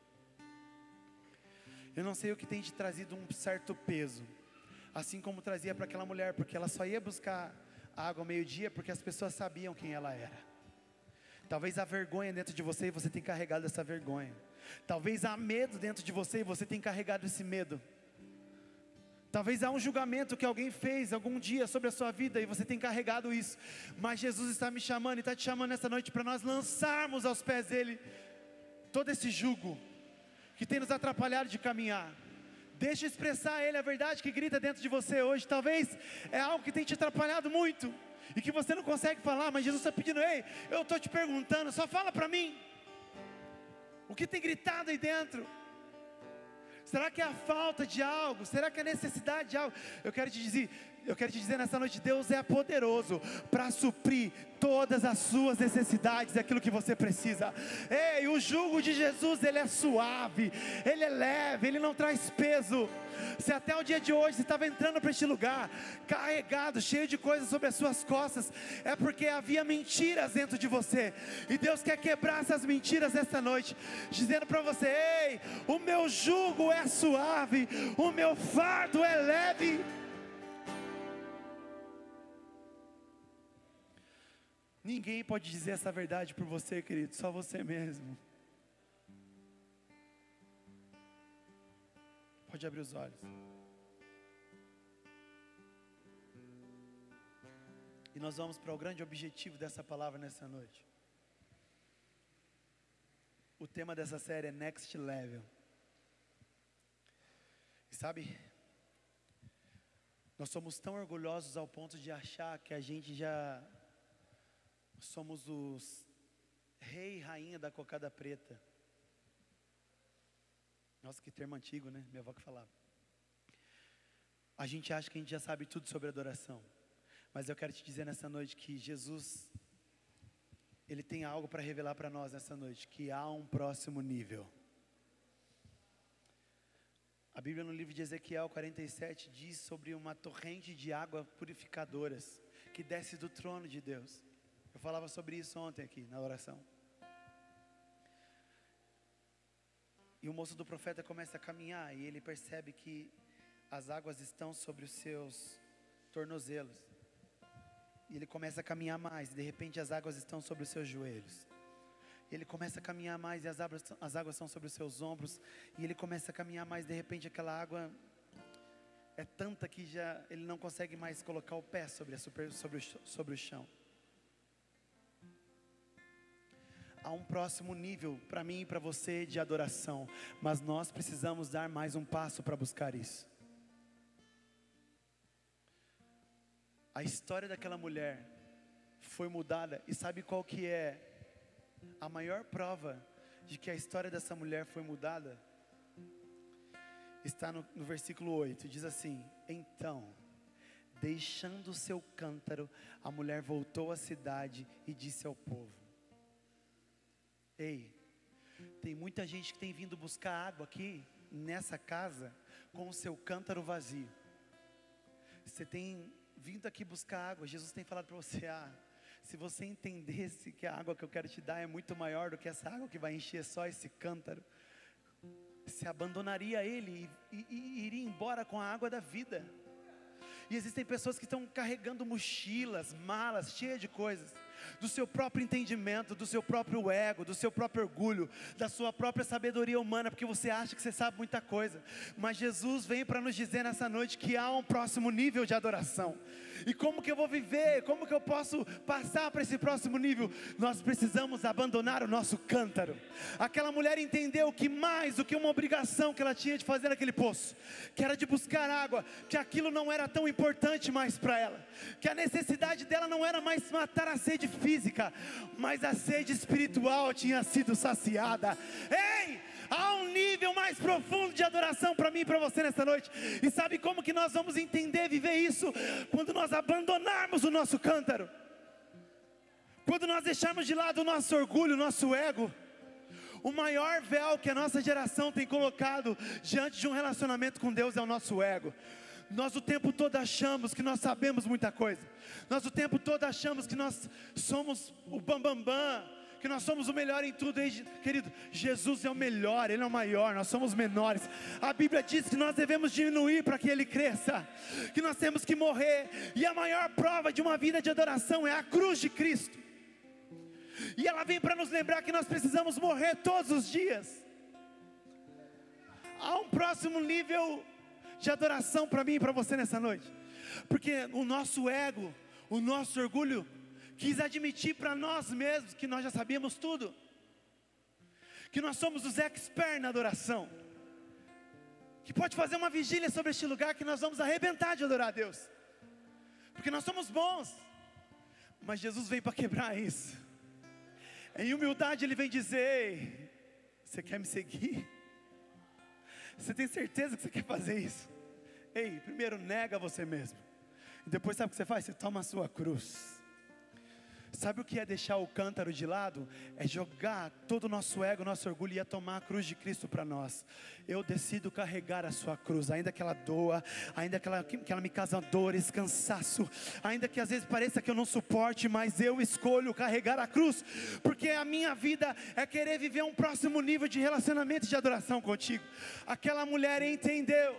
Eu não sei o que tem te trazido um certo peso, assim como trazia para aquela mulher, porque ela só ia buscar água ao meio-dia porque as pessoas sabiam quem ela era. Talvez há vergonha dentro de você e você tem carregado essa vergonha. Talvez há medo dentro de você e você tem carregado esse medo. Talvez há um julgamento que alguém fez algum dia sobre a sua vida e você tem carregado isso. Mas Jesus está me chamando e está te chamando nessa noite para nós lançarmos aos pés dele todo esse jugo que tem nos atrapalhado de caminhar. Deixa expressar a ele a verdade que grita dentro de você hoje. Talvez é algo que tem te atrapalhado muito e que você não consegue falar, mas Jesus está pedindo: ei, eu estou te perguntando, só fala para mim. O que tem gritado aí dentro? Será que é a falta de algo? Será que é a necessidade de algo? Eu quero te dizer, eu quero te dizer nessa noite, Deus é poderoso para suprir todas as suas necessidades, aquilo que você precisa. Ei, o jugo de Jesus, ele é suave, ele é leve, ele não traz peso. Se até o dia de hoje você estava entrando para este lugar, carregado, cheio de coisas sobre as suas costas, é porque havia mentiras dentro de você, e Deus quer quebrar essas mentiras esta noite, dizendo para você: ei, o meu jugo é suave, o meu fardo é leve. Ninguém pode dizer essa verdade por você, querido, só você mesmo. Pode abrir os olhos. E nós vamos para o grande objetivo dessa palavra nessa noite. O tema dessa série é Next Level. E sabe, nós somos tão orgulhosos ao ponto de achar que a gente já somos os rei e rainha da cocada preta. Nossa, que termo antigo, né? Minha avó que falava. A gente acha que a gente já sabe tudo sobre adoração. Mas eu quero te dizer nessa noite que Jesus, Ele tem algo para revelar para nós nessa noite, que há um próximo nível. A Bíblia no livro de Ezequiel 47 diz sobre uma torrente de água purificadoras que desce do trono de Deus. Falava sobre isso ontem aqui na oração. E o moço do profeta começa a caminhar e ele percebe que as águas estão sobre os seus tornozelos. E ele começa a caminhar mais, e de repente as águas estão sobre os seus joelhos. Ele começa a caminhar mais e as águas, as águas são sobre os seus ombros. E ele começa a caminhar mais, de repente aquela água é tanta que já ele não consegue mais colocar o pé sobre, super, sobre, o, sobre o chão. Há um próximo nível para mim e para você de adoração, mas nós precisamos dar mais um passo para buscar isso. A história daquela mulher foi mudada e sabe qual que é a maior prova de que a história dessa mulher foi mudada? Está no, no versículo 8, diz assim: Então, deixando o seu cântaro, a mulher voltou à cidade e disse ao povo: Ei, tem muita gente que tem vindo buscar água aqui nessa casa com o seu cântaro vazio. Você tem vindo aqui buscar água. Jesus tem falado para você: [LAUGHS] ah, se você entendesse que a água que eu quero te dar é muito maior do que essa água que vai encher só esse cântaro, se abandonaria ele e, e, e iria embora com a água da vida. E existem pessoas que estão carregando mochilas, malas cheias de coisas do seu próprio entendimento, do seu próprio ego, do seu próprio orgulho, da sua própria sabedoria humana, porque você acha que você sabe muita coisa. Mas Jesus vem para nos dizer nessa noite que há um próximo nível de adoração. E como que eu vou viver? Como que eu posso passar para esse próximo nível? Nós precisamos abandonar o nosso cântaro. Aquela mulher entendeu que mais do que uma obrigação que ela tinha de fazer naquele poço, que era de buscar água, que aquilo não era tão importante mais para ela, que a necessidade dela não era mais matar a sede física, mas a sede espiritual tinha sido saciada. Ei! Há um nível mais profundo de adoração para mim e para você nessa noite. E sabe como que nós vamos entender viver isso? Quando nós abandonarmos o nosso cântaro. Quando nós deixarmos de lado o nosso orgulho, o nosso ego. O maior véu que a nossa geração tem colocado diante de um relacionamento com Deus é o nosso ego. Nós o tempo todo achamos que nós sabemos muita coisa. Nós o tempo todo achamos que nós somos o bambambam. Bam, bam que nós somos o melhor em tudo, querido. Jesus é o melhor, Ele é o maior, nós somos menores. A Bíblia diz que nós devemos diminuir para que Ele cresça, que nós temos que morrer, e a maior prova de uma vida de adoração é a cruz de Cristo. E ela vem para nos lembrar que nós precisamos morrer todos os dias. Há um próximo nível de adoração para mim e para você nessa noite, porque o nosso ego, o nosso orgulho quis admitir para nós mesmos que nós já sabíamos tudo, que nós somos os experts na adoração, que pode fazer uma vigília sobre este lugar que nós vamos arrebentar de adorar a Deus, porque nós somos bons, mas Jesus vem para quebrar isso. Em humildade ele vem dizer: Você quer me seguir? Você tem certeza que você quer fazer isso? Ei, primeiro nega você mesmo. E depois sabe o que você faz? Você toma a sua cruz. Sabe o que é deixar o cântaro de lado? É jogar todo o nosso ego, nosso orgulho e é tomar a cruz de Cristo para nós. Eu decido carregar a sua cruz, ainda que ela doa, ainda que ela, que ela me cause dores, cansaço, ainda que às vezes pareça que eu não suporte, mas eu escolho carregar a cruz, porque a minha vida é querer viver um próximo nível de relacionamento de adoração contigo. Aquela mulher entendeu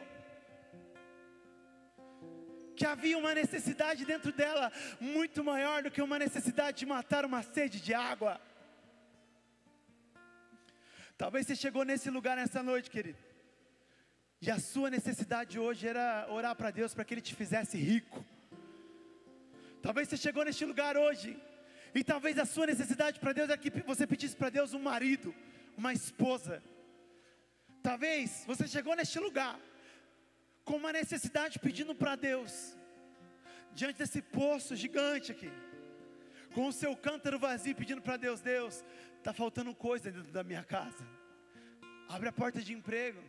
que havia uma necessidade dentro dela muito maior do que uma necessidade de matar uma sede de água. Talvez você chegou nesse lugar nessa noite, querido, e a sua necessidade hoje era orar para Deus para que Ele te fizesse rico. Talvez você chegou neste lugar hoje, e talvez a sua necessidade para Deus é que você pedisse para Deus um marido, uma esposa. Talvez você chegou neste lugar com uma necessidade pedindo para Deus, diante desse poço gigante aqui, com o seu cântaro vazio pedindo para Deus: Deus, está faltando coisa dentro da minha casa, abre a porta de emprego.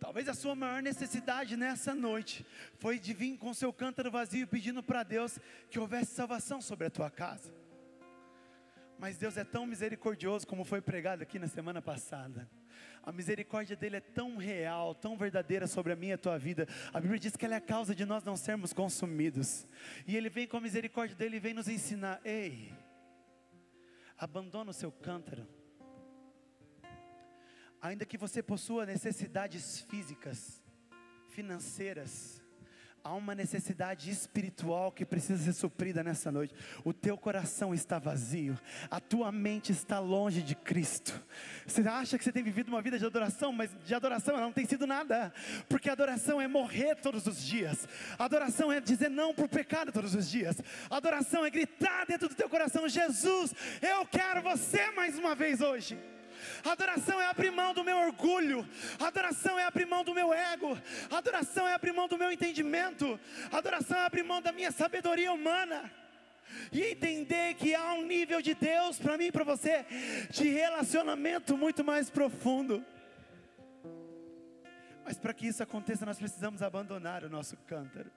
Talvez a sua maior necessidade nessa noite foi de vir com seu cântaro vazio pedindo para Deus que houvesse salvação sobre a tua casa. Mas Deus é tão misericordioso como foi pregado aqui na semana passada. A misericórdia dele é tão real, tão verdadeira sobre a minha e a tua vida. A Bíblia diz que ela é a causa de nós não sermos consumidos. E ele vem com a misericórdia dele e vem nos ensinar: ei, abandona o seu cântaro. Ainda que você possua necessidades físicas, financeiras, há uma necessidade espiritual que precisa ser suprida nessa noite. O teu coração está vazio, a tua mente está longe de Cristo. Você acha que você tem vivido uma vida de adoração, mas de adoração ela não tem sido nada, porque adoração é morrer todos os dias, adoração é dizer não para o pecado todos os dias, adoração é gritar dentro do teu coração: Jesus, eu quero você mais uma vez hoje. Adoração é abrir mão do meu orgulho. Adoração é abrir mão do meu ego. Adoração é abrir mão do meu entendimento. Adoração é abrir mão da minha sabedoria humana. E entender que há um nível de Deus para mim e para você, de relacionamento muito mais profundo. Mas para que isso aconteça, nós precisamos abandonar o nosso cântaro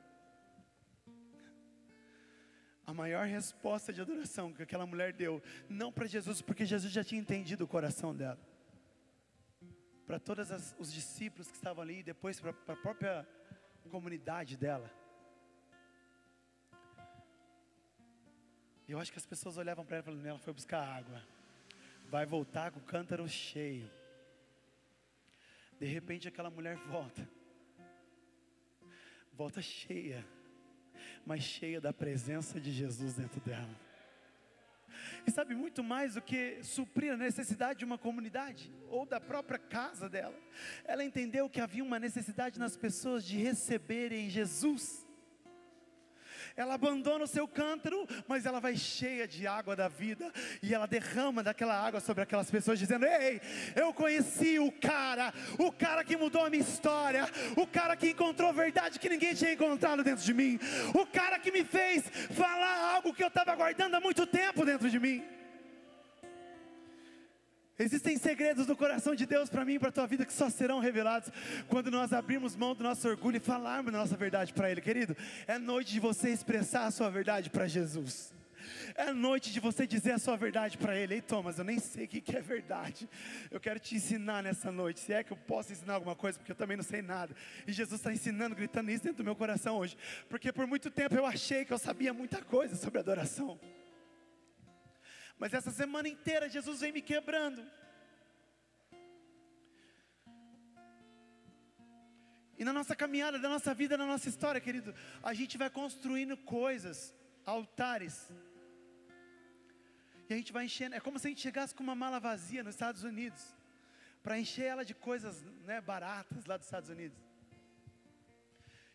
a maior resposta de adoração que aquela mulher deu, não para Jesus, porque Jesus já tinha entendido o coração dela, para todos os discípulos que estavam ali, e depois para a própria comunidade dela. Eu acho que as pessoas olhavam para ela e falavam: ela foi buscar água, vai voltar com o cântaro cheio. De repente aquela mulher [LAUGHS] volta, volta cheia mas cheia da presença de Jesus dentro dela. E sabe muito mais do que suprir a necessidade de uma comunidade ou da própria casa dela. Ela entendeu que havia uma necessidade nas pessoas de receberem Jesus ela abandona o seu cântaro, mas ela vai cheia de água da vida, e ela derrama daquela água sobre aquelas pessoas, dizendo: Ei, eu conheci o cara, o cara que mudou a minha história, o cara que encontrou verdade que ninguém tinha encontrado dentro de mim, o cara que me fez falar algo que eu estava guardando há muito tempo dentro de mim. Existem segredos no coração de Deus para mim e para a tua vida que só serão revelados quando nós abrirmos mão do nosso orgulho e falarmos da nossa verdade para Ele, querido. É noite de você expressar a sua verdade para Jesus. É noite de você dizer a sua verdade para Ele. Ei, Thomas, eu nem sei o que é verdade. Eu quero te ensinar nessa noite. Se é que eu posso ensinar alguma coisa, porque eu também não sei nada. E Jesus está ensinando, gritando isso dentro do meu coração hoje. Porque por muito tempo eu achei que eu sabia muita coisa sobre adoração. Mas essa semana inteira Jesus vem me quebrando. E na nossa caminhada, da nossa vida, na nossa história, querido, a gente vai construindo coisas, altares. E a gente vai enchendo, é como se a gente chegasse com uma mala vazia nos Estados Unidos, para encher ela de coisas né, baratas lá dos Estados Unidos.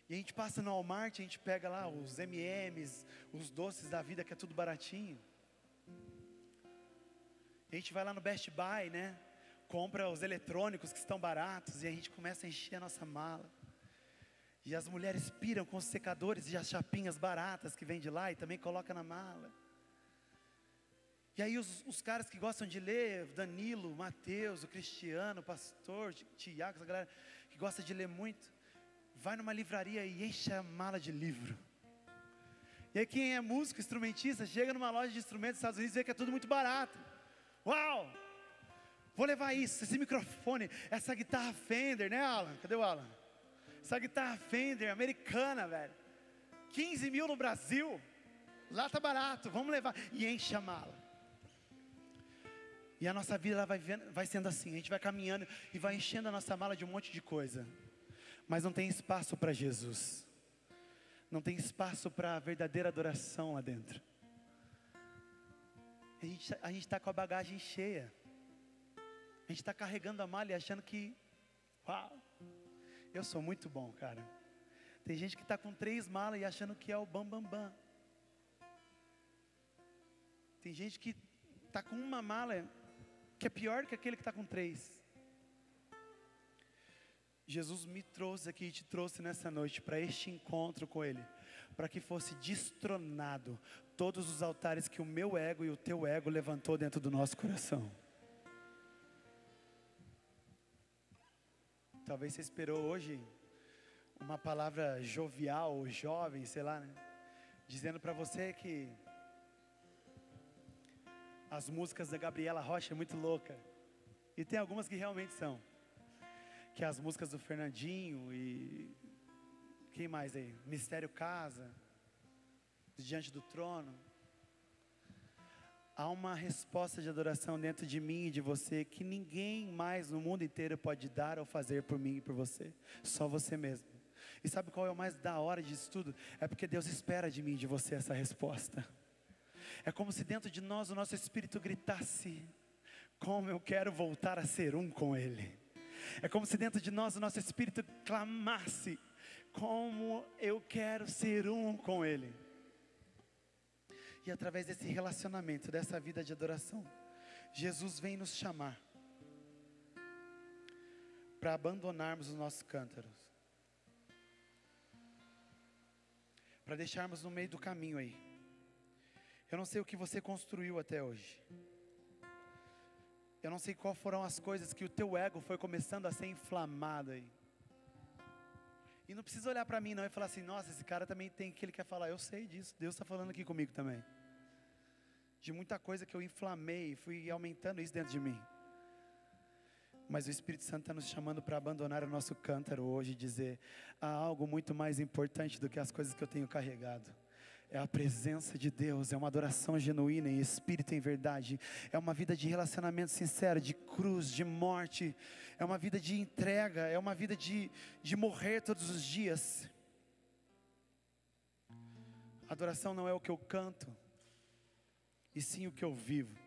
E a gente passa no Walmart, a gente pega lá os MMs, os doces da vida, que é tudo baratinho. A gente vai lá no Best Buy, né? Compra os eletrônicos que estão baratos e a gente começa a encher a nossa mala. E as mulheres piram com os secadores e as chapinhas baratas que vem de lá e também coloca na mala. E aí os, os caras que gostam de ler, Danilo, Mateus, o Cristiano, o pastor, Tiago, essa galera que gosta de ler muito, vai numa livraria e enche a mala de livro. E aí quem é músico, instrumentista, chega numa loja de instrumentos dos Estados Unidos e vê que é tudo muito barato. Uau! Vou levar isso, esse microfone, essa guitarra Fender, né, Alan? Cadê o Alan? Essa guitarra Fender americana, velho. 15 mil no Brasil. Lá tá barato, vamos levar. E enche a mala. E a nossa vida ela vai, vai sendo assim, a gente vai caminhando e vai enchendo a nossa mala de um monte de coisa. Mas não tem espaço para Jesus. Não tem espaço para a verdadeira adoração lá dentro. A gente está com a bagagem cheia. A gente está carregando a malha e achando que, uau, eu sou muito bom, cara. Tem gente que está com três malas e achando que é o bam bam bam. Tem gente que está com uma mala que é pior que aquele que está com três. Jesus me trouxe aqui e te trouxe nessa noite para este encontro com Ele, para que fosse destronado todos os altares que o meu ego e o teu ego levantou dentro do nosso coração. Talvez você esperou hoje uma palavra jovial ou jovem, sei lá, né? Dizendo para você que as músicas da Gabriela Rocha é muito louca. E tem algumas que realmente são. Que é as músicas do Fernandinho e quem mais aí? Mistério Casa, Diante do Trono há uma resposta de adoração dentro de mim e de você que ninguém mais no mundo inteiro pode dar ou fazer por mim e por você, só você mesmo. E sabe qual é o mais da hora disso tudo? É porque Deus espera de mim e de você essa resposta. É como se dentro de nós o nosso espírito gritasse: Como eu quero voltar a ser um com Ele. É como se dentro de nós o nosso espírito clamasse: Como eu quero ser um com Ele. E através desse relacionamento, dessa vida de adoração, Jesus vem nos chamar para abandonarmos os nossos cântaros, para deixarmos no meio do caminho aí. Eu não sei o que você construiu até hoje. Eu não sei quais foram as coisas que o teu ego foi começando a ser inflamado aí. E não precisa olhar para mim não e falar assim, nossa, esse cara também tem o que ele quer falar. Eu sei disso, Deus está falando aqui comigo também de muita coisa que eu inflamei, fui aumentando isso dentro de mim. Mas o Espírito Santo está nos chamando para abandonar o nosso cântaro hoje e dizer: há algo muito mais importante do que as coisas que eu tenho carregado. É a presença de Deus, é uma adoração genuína em espírito e em verdade, é uma vida de relacionamento sincero, de cruz, de morte, é uma vida de entrega, é uma vida de, de morrer todos os dias. Adoração não é o que eu canto, e sim o que eu vivo.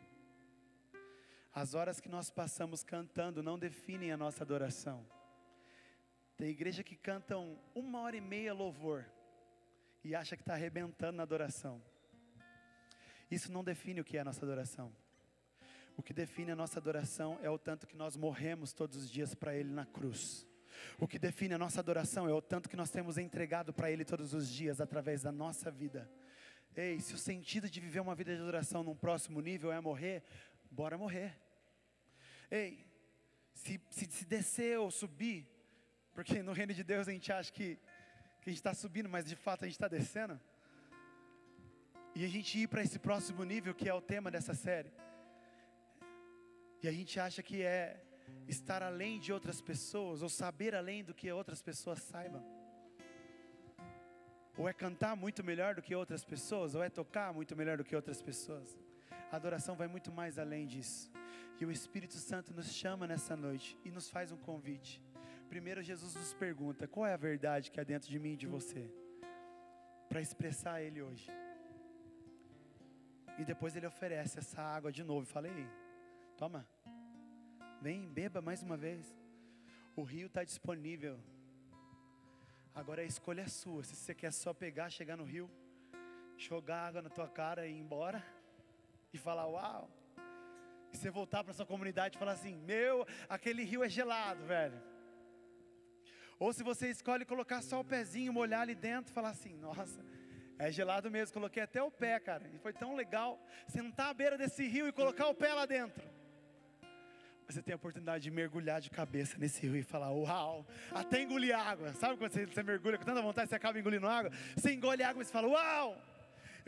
As horas que nós passamos cantando não definem a nossa adoração. Tem igreja que cantam uma hora e meia louvor e acha que está arrebentando na adoração. Isso não define o que é a nossa adoração. O que define a nossa adoração é o tanto que nós morremos todos os dias para Ele na cruz. O que define a nossa adoração é o tanto que nós temos entregado para Ele todos os dias através da nossa vida. Ei, se o sentido de viver uma vida de adoração num próximo nível é morrer, bora morrer. Ei, se, se, se descer ou subir, porque no reino de Deus a gente acha que, que a gente está subindo, mas de fato a gente está descendo. E a gente ir para esse próximo nível que é o tema dessa série. E a gente acha que é estar além de outras pessoas, ou saber além do que outras pessoas saibam. Ou é cantar muito melhor do que outras pessoas, ou é tocar muito melhor do que outras pessoas. A adoração vai muito mais além disso. E o Espírito Santo nos chama nessa noite e nos faz um convite. Primeiro, Jesus nos pergunta: qual é a verdade que há dentro de mim e de você? Para expressar Ele hoje. E depois Ele oferece essa água de novo. Falei, toma, vem, beba mais uma vez. O rio está disponível. Agora a escolha é sua. Se você quer só pegar, chegar no rio, jogar água na tua cara e ir embora e falar, uau. E você voltar para sua comunidade e falar assim: Meu, aquele rio é gelado, velho. Ou se você escolhe colocar só o pezinho, molhar ali dentro falar assim: Nossa, é gelado mesmo. Coloquei até o pé, cara. E foi tão legal sentar à beira desse rio e colocar o pé lá dentro. Você tem a oportunidade de mergulhar de cabeça nesse rio e falar: Uau, até engolir água. Sabe quando você, você mergulha com tanta vontade, você acaba engolindo água? Você engole água e você fala: Uau!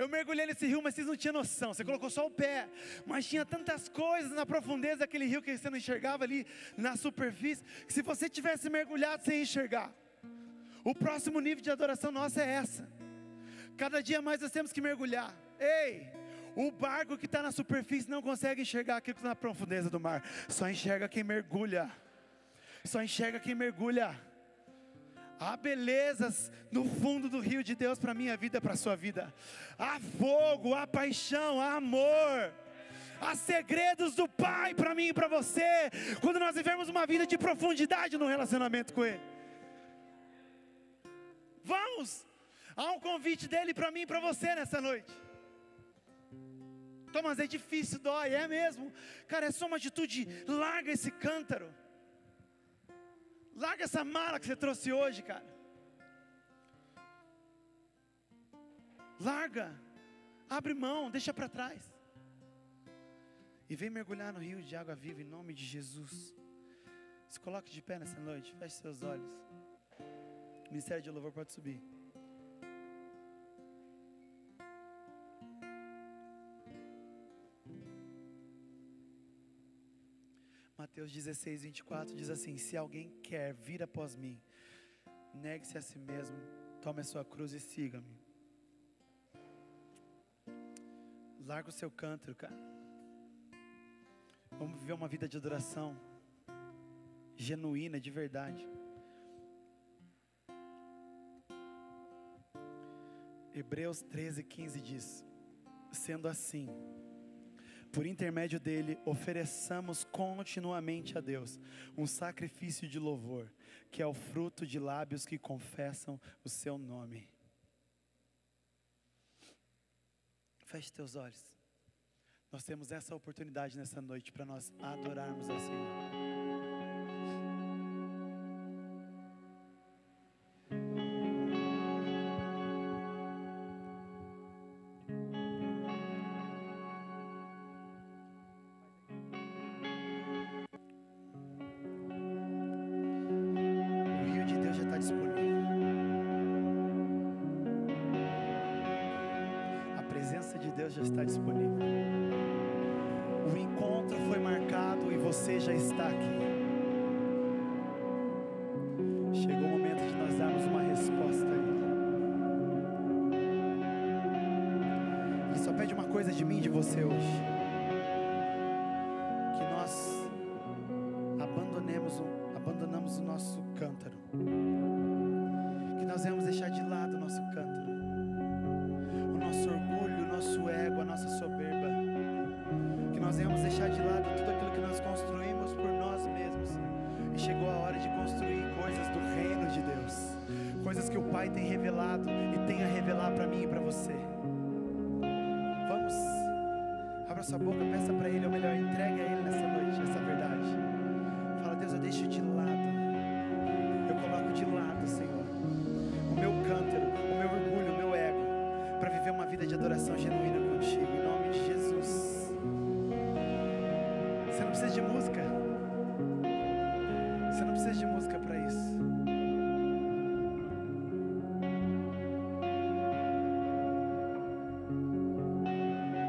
Eu mergulhei nesse rio, mas vocês não tinham noção. Você colocou só o pé, mas tinha tantas coisas na profundeza daquele rio que você não enxergava ali na superfície, que se você tivesse mergulhado, você ia enxergar. O próximo nível de adoração nossa é essa. Cada dia mais nós temos que mergulhar. Ei, o barco que está na superfície não consegue enxergar aquilo que está na profundeza do mar. Só enxerga quem mergulha. Só enxerga quem mergulha. Há belezas no fundo do rio de Deus para minha vida, para a sua vida. Há fogo, há paixão, há amor. Há segredos do Pai para mim e para você. Quando nós vivemos uma vida de profundidade no relacionamento com Ele. Vamos! Há um convite dele para mim e para você nessa noite. Thomas, é difícil, dói, é mesmo. Cara, é só uma atitude. Larga esse cântaro. Larga essa mala que você trouxe hoje, cara. Larga. Abre mão, deixa para trás. E vem mergulhar no rio de água viva em nome de Jesus. Se coloque de pé nessa noite, feche seus olhos. O Ministério de Louvor pode subir. Mateus 16, 24 diz assim: Se alguém quer vir após mim, negue-se a si mesmo, tome a sua cruz e siga-me. Larga o seu cântaro, cara. Vamos viver uma vida de adoração genuína, de verdade. Hebreus 13, 15 diz: Sendo assim, por intermédio dele, ofereçamos continuamente a Deus um sacrifício de louvor, que é o fruto de lábios que confessam o seu nome. Feche teus olhos. Nós temos essa oportunidade nessa noite para nós adorarmos ao Senhor. De Deus já está disponível. O encontro foi marcado e você já está aqui. Sua boca,